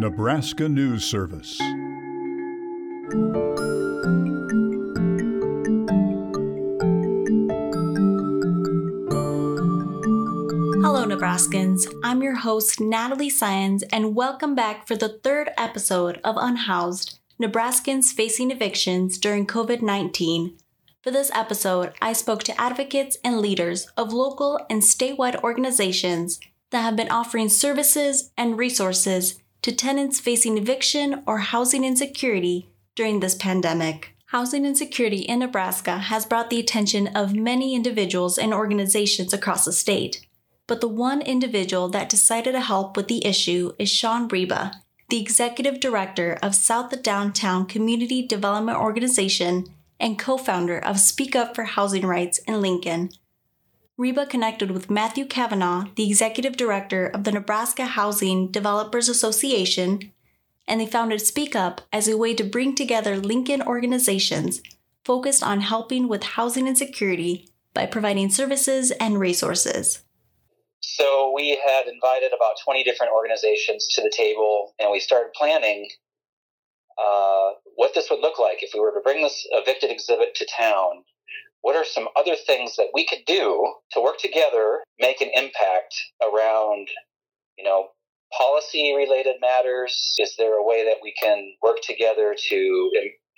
Nebraska News Service. Hello, Nebraskans. I'm your host, Natalie Syons, and welcome back for the third episode of Unhoused Nebraskans Facing Evictions During COVID 19. For this episode, I spoke to advocates and leaders of local and statewide organizations that have been offering services and resources to tenants facing eviction or housing insecurity during this pandemic. Housing insecurity in Nebraska has brought the attention of many individuals and organizations across the state but the one individual that decided to help with the issue is Shawn Ryba, the executive director of South Downtown Community Development Organization and co founder of Speak Up for Housing Rights in Lincoln. Ryba connected with Matthew Cavanaugh, the executive director of the Nebraska Housing Developers Association, and they founded Speak Up as a way to bring together Lincoln organizations focused on helping with housing insecurity by providing services and resources. So we had invited about 20 different organizations to the table, and we started planning uh, what this would look like if we were to bring this evicted exhibit to town. What are some other things that we could do to work together, make an impact around, you know, policy related matters? Is there a way that we can work together to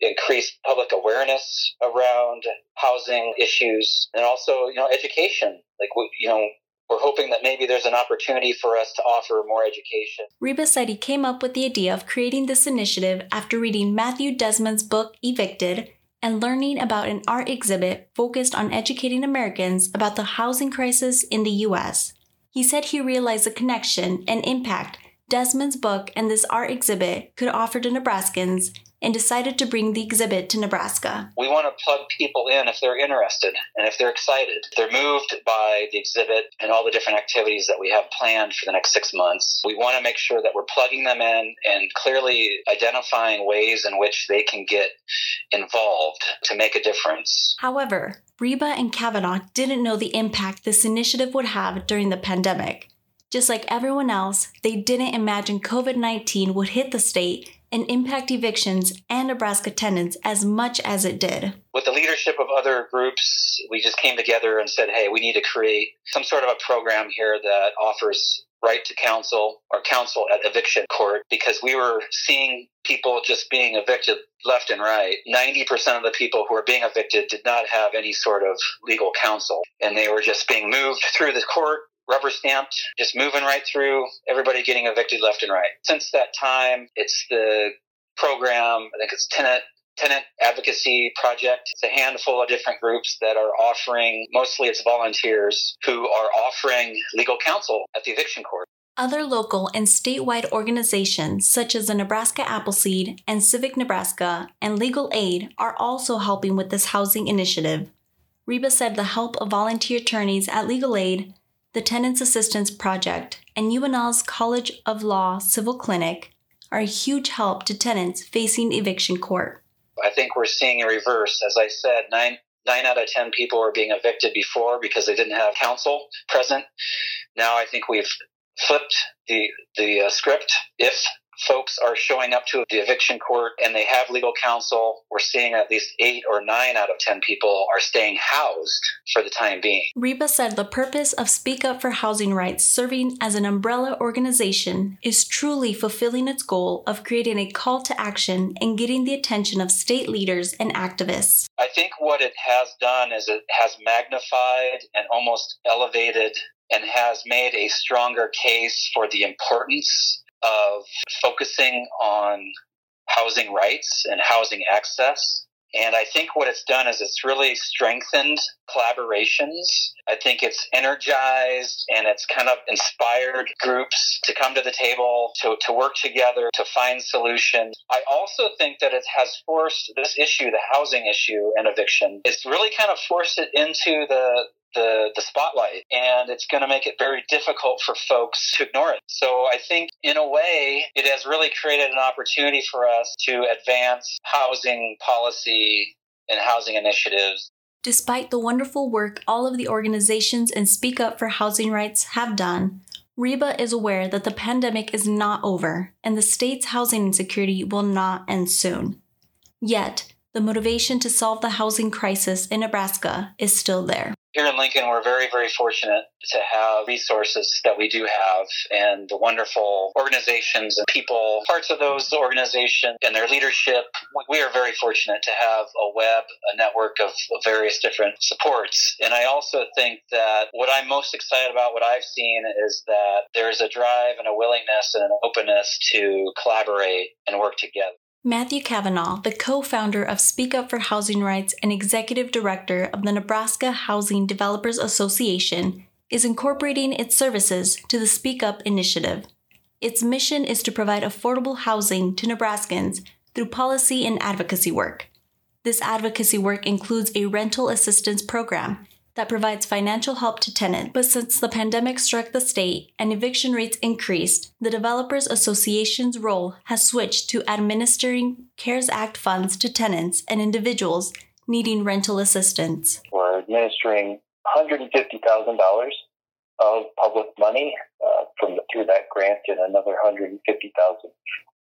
increase public awareness around housing issues and also you know education like you know we're hoping that maybe there's an opportunity for us to offer more education. Ryba said he came up with the idea of creating this initiative after reading Matthew Desmond's book Evicted and learning about an art exhibit focused on educating Americans about the housing crisis in the U.S. He said he realized the connection and impact Desmond's book and this art exhibit could offer to Nebraskans and decided to bring the exhibit to Nebraska. We want to plug people in if they're interested and if they're excited. They're moved by the exhibit and all the different activities that we have planned for the next six months. We want to make sure that we're plugging them in and clearly identifying ways in which they can get involved to make a difference. However, Ryba and Cavanaugh didn't know the impact this initiative would have during the pandemic. Just like everyone else, they didn't imagine COVID 19 would hit the state and impact evictions and Nebraska tenants as much as it did. With the leadership of other groups, we just came together and said, hey, we need to create some sort of a program here that offers right to counsel or counsel at eviction court because we were seeing people just being evicted left and right. 90% of the people who were being evicted did not have any sort of legal counsel and they were just being moved through the court rubber stamped, just moving right through, everybody getting evicted left and right. Since that time, it's the program, I think it's tenant tenant advocacy project. It's a handful of different groups that are offering, mostly it's volunteers who are offering legal counsel at the eviction court. Other local and statewide organizations such as the Nebraska Appleseed and Civic Nebraska and Legal Aid are also helping with this housing initiative. Ryba said the help of volunteer attorneys at Legal Aid the Tenants Assistance Project, and UNL's College of Law Civil Clinic are a huge help to tenants facing eviction court. I think we're seeing a reverse. As I said, nine nine out of ten people were being evicted before because they didn't have counsel present. Now I think we've flipped the the uh, script. If folks are showing up to the eviction court and they have legal counsel. We're seeing at least eight or nine out of 10 people are staying housed for the time being. Ryba said the purpose of Speak Up for Housing Rights serving as an umbrella organization is truly fulfilling its goal of creating a call to action and getting the attention of state leaders and activists. I think what it has done is it has magnified and almost elevated and has made a stronger case for the importance of focusing on housing rights and housing access. And I think what it's done is it's really strengthened collaborations. I think it's energized and it's kind of inspired groups to come to the table, to, to work together, to find solutions. I also think that it has forced this issue, the housing issue and eviction, it's really kind of forced it into the, the, the spotlight and it's going to make it very difficult for folks to ignore it. So I think in a way it has really created an opportunity for us to advance housing policy and housing initiatives. Despite the wonderful work all of the organizations and Speak Up for Housing Rights have done, Ryba is aware that the pandemic is not over and the state's housing insecurity will not end soon. Yet, the motivation to solve the housing crisis in Nebraska is still there here in Lincoln, we're very, very fortunate to have resources that we do have and the wonderful organizations and people, parts of those organizations and their leadership. We are very fortunate to have a web, a network of, various different supports. And I also think that what I'm most excited about, what I've seen, is that there's a drive and a willingness and an openness to collaborate and work together. Matthew Cavanaugh, the co founder of Speak Up for Housing Rights and executive director of the Nebraska Housing Developers Association, is incorporating its services to the Speak Up initiative. Its mission is to provide affordable housing to Nebraskans through policy and advocacy work. This advocacy work includes a rental assistance program that provides financial help to tenants. But since the pandemic struck the state and eviction rates increased, the Developers Association's role has switched to administering CARES Act funds to tenants and individuals needing rental assistance. We're administering $150,000 of public money uh, from the, through that grant and another 150,000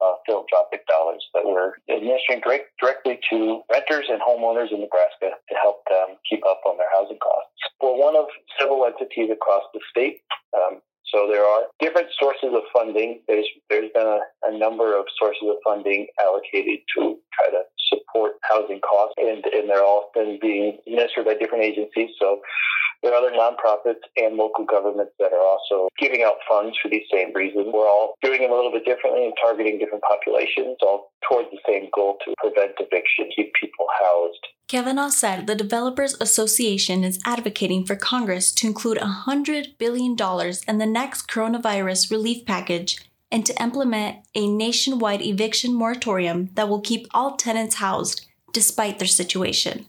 uh, philanthropic dollars that we're administering direct, directly to renters and homeowners in Nebraska to help them keep up on their housing costs. We're one of several entities across the state. Um, so there are different sources of funding. There's there's been a, a number of sources of funding allocated to try to support housing costs, and, and they're all been being administered by different agencies. So there are other nonprofits and local governments that are also giving out funds for these same reasons. We're all doing it a little bit differently and targeting different populations, all towards the same goal to prevent eviction, keep people housed. Cavanaugh said the Developers Association is advocating for Congress to include $100 billion in the next coronavirus relief package and to implement a nationwide eviction moratorium that will keep all tenants housed despite their situation.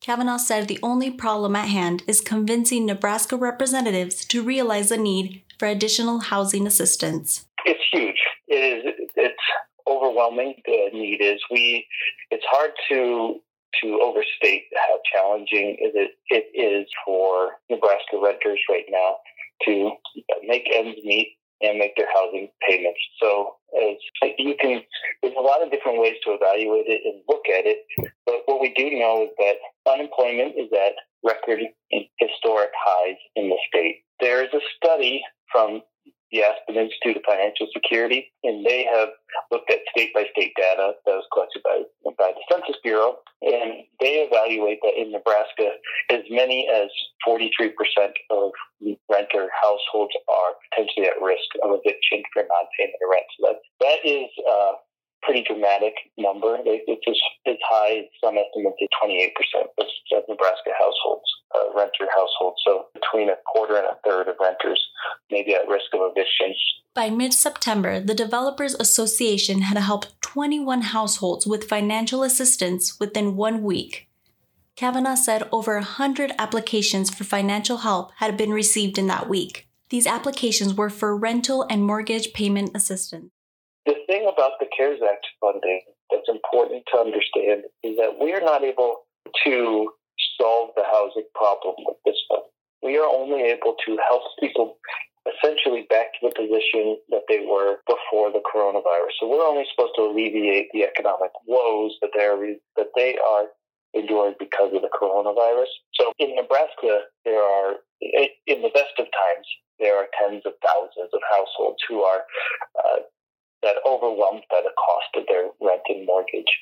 Cavanaugh said the only problem at hand is convincing Nebraska representatives to realize the need for additional housing assistance. It's huge. It is. It's overwhelming. The need is. We. It's hard to to overstate how challenging it, it is for Nebraska renters right now to make ends meet and make their housing payments. So as you can, there's a lot of different ways to evaluate it and look at it. But what we do know is that unemployment is at record historic highs in the state. There is a study from the Aspen Institute of Financial Security, and they have looked at state by state data that was collected by, by the Census Bureau, and they evaluate that in Nebraska, as many as 43% of renter households are potentially at risk of eviction for non-payment of rent. So that, that is uh, pretty dramatic number. It's as, as high as some estimates at 28% of Nebraska households, uh, renter households. So between a quarter and a third of renters may be at risk of eviction. By mid September, the Developers Association had helped 21 households with financial assistance within one week. Cavanaugh said over 100 applications for financial help had been received in that week. These applications were for rental and mortgage payment assistance. The thing about the CARES Act funding that's important to understand is that we are not able to solve the housing problem with this funding. We are only able to help people essentially back to the position that they were before the coronavirus. So we're only supposed to alleviate the economic woes that they are that they are enduring because of the coronavirus. So in Nebraska, there are in the best of times there are tens of thousands of households who are uh, that overwhelmed by the cost of their rent and mortgage.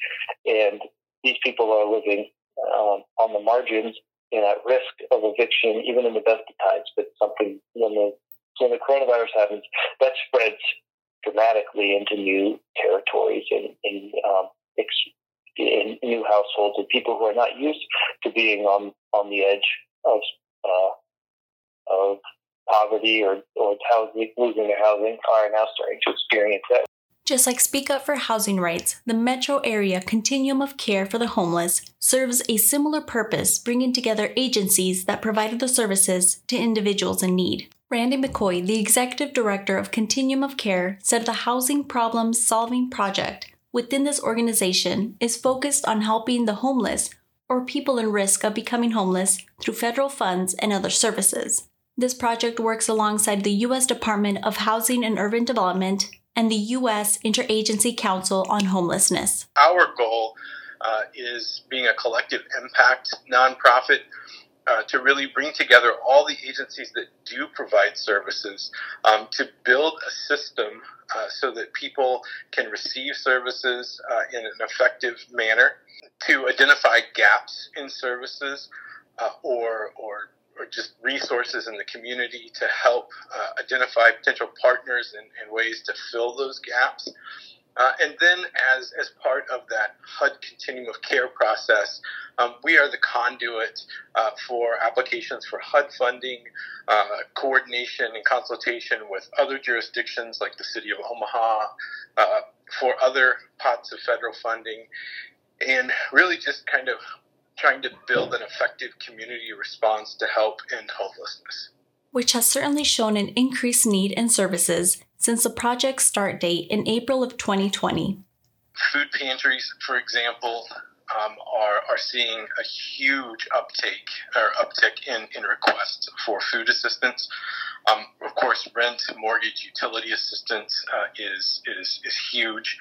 And these people are living um, on the margins and at risk of eviction, even in the best of times. But something when the when the coronavirus happens, that spreads dramatically into new territories and, um, in new households and people who are not used to being on on the edge of uh, of poverty or, or housing, losing their housing are now starting to experience that. Just like Speak Up for Housing Rights, the metro area continuum of care for the homeless serves a similar purpose, bringing together agencies that provided the services to individuals in need. Randy McCoy, the executive director of Continuum of Care, said the Housing Problem Solving Project within this organization is focused on helping the homeless or people in risk of becoming homeless through federal funds and other services. This project works alongside the U.S. Department of Housing and Urban Development and the U.S. Interagency Council on Homelessness. Our goal uh, is being a collective impact nonprofit uh, to really bring together all the agencies that do provide services um, to build a system uh, so that people can receive services uh, in an effective manner, to identify gaps in services uh, or, or, or just resources in the community to help uh, identify potential partners and, and ways to fill those gaps. Uh, and then, as, as part of that HUD continuum of care process, um, we are the conduit uh, for applications for HUD funding, uh, coordination and consultation with other jurisdictions like the City of Omaha, uh, for other pots of federal funding, and really just kind of trying to build an effective community response to help end homelessness. Which has certainly shown an increased need in services since the project's start date in April of 2020. Food pantries, for example, um, are, are seeing a huge uptake or uptick in, in requests for food assistance. Um, of course, rent, mortgage, utility assistance uh, is, is, is huge.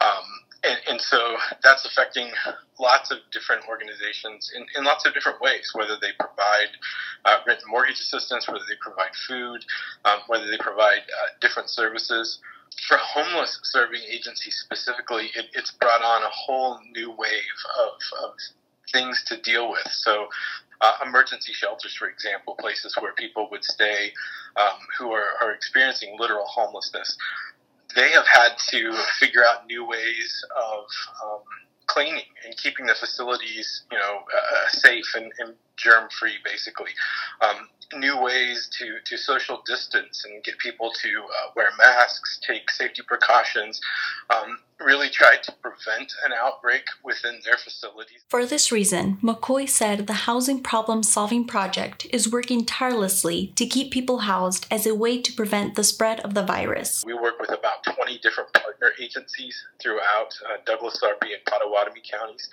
Um, and, and, so that's affecting lots of different organizations in, in lots of different ways, whether they provide uh, rent and mortgage assistance, whether they provide food, um, whether they provide uh, different services. For homeless serving agencies specifically, it, it's brought on a whole new wave of, of things to deal with. So, uh, emergency shelters, for example, places where people would stay um, who are, are experiencing literal homelessness they have had to figure out new ways of um, cleaning and keeping the facilities, you know, uh, safe and, and germ free, basically. Um, new ways to, to social distance and get people to uh, wear masks, take safety precautions, um, really tried to prevent an outbreak within their facilities. For this reason, McCoy said the Housing Problem Solving Project is working tirelessly to keep people housed as a way to prevent the spread of the virus. We work with about 20 different partner agencies throughout uh, Douglas, Sarpy, and Pottawattamie counties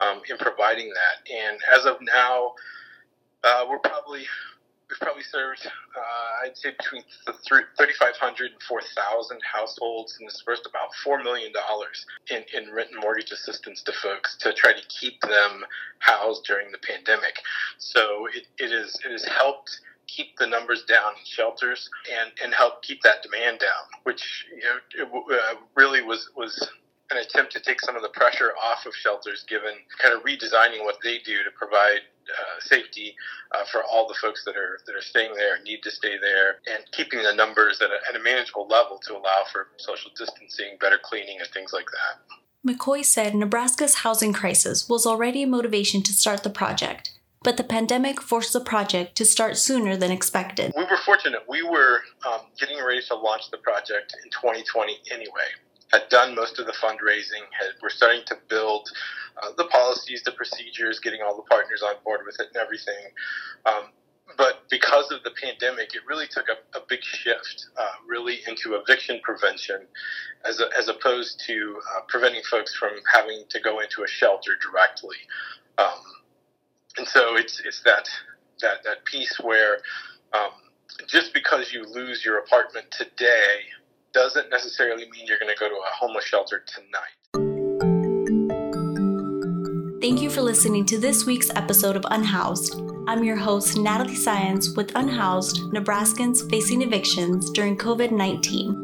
um, in providing that. And as of now, uh, we're probably we've probably served, uh, I'd say, between 3,500 and 4,000 households and dispersed about $4 million in, in rent and mortgage assistance to folks to try to keep them housed during the pandemic. So it, it, is, it has helped keep the numbers down in shelters and, and help keep that demand down, which you know, it, uh, really was, was an attempt to take some of the pressure off of shelters, given kind of redesigning what they do to provide uh, safety uh, for all the folks that are that are staying there, need to stay there, and keeping the numbers at a, at a manageable level to allow for social distancing, better cleaning, and things like that. McCoy said Nebraska's housing crisis was already a motivation to start the project, but the pandemic forced the project to start sooner than expected. We were fortunate. We were um, getting ready to launch the project in 2020 anyway had done most of the fundraising, had, we're starting to build uh, the policies, the procedures, getting all the partners on board with it and everything. Um, but because of the pandemic, it really took a, a big shift, uh, really into eviction prevention, as, a, as opposed to uh, preventing folks from having to go into a shelter directly. Um, and so it's it's that that that piece where um, just because you lose your apartment today doesn't necessarily mean you're going to go to a homeless shelter tonight. Thank you for listening to this week's episode of Unhoused. I'm your host, Natalie Science, with Unhoused Nebraskans Facing Evictions During COVID 19.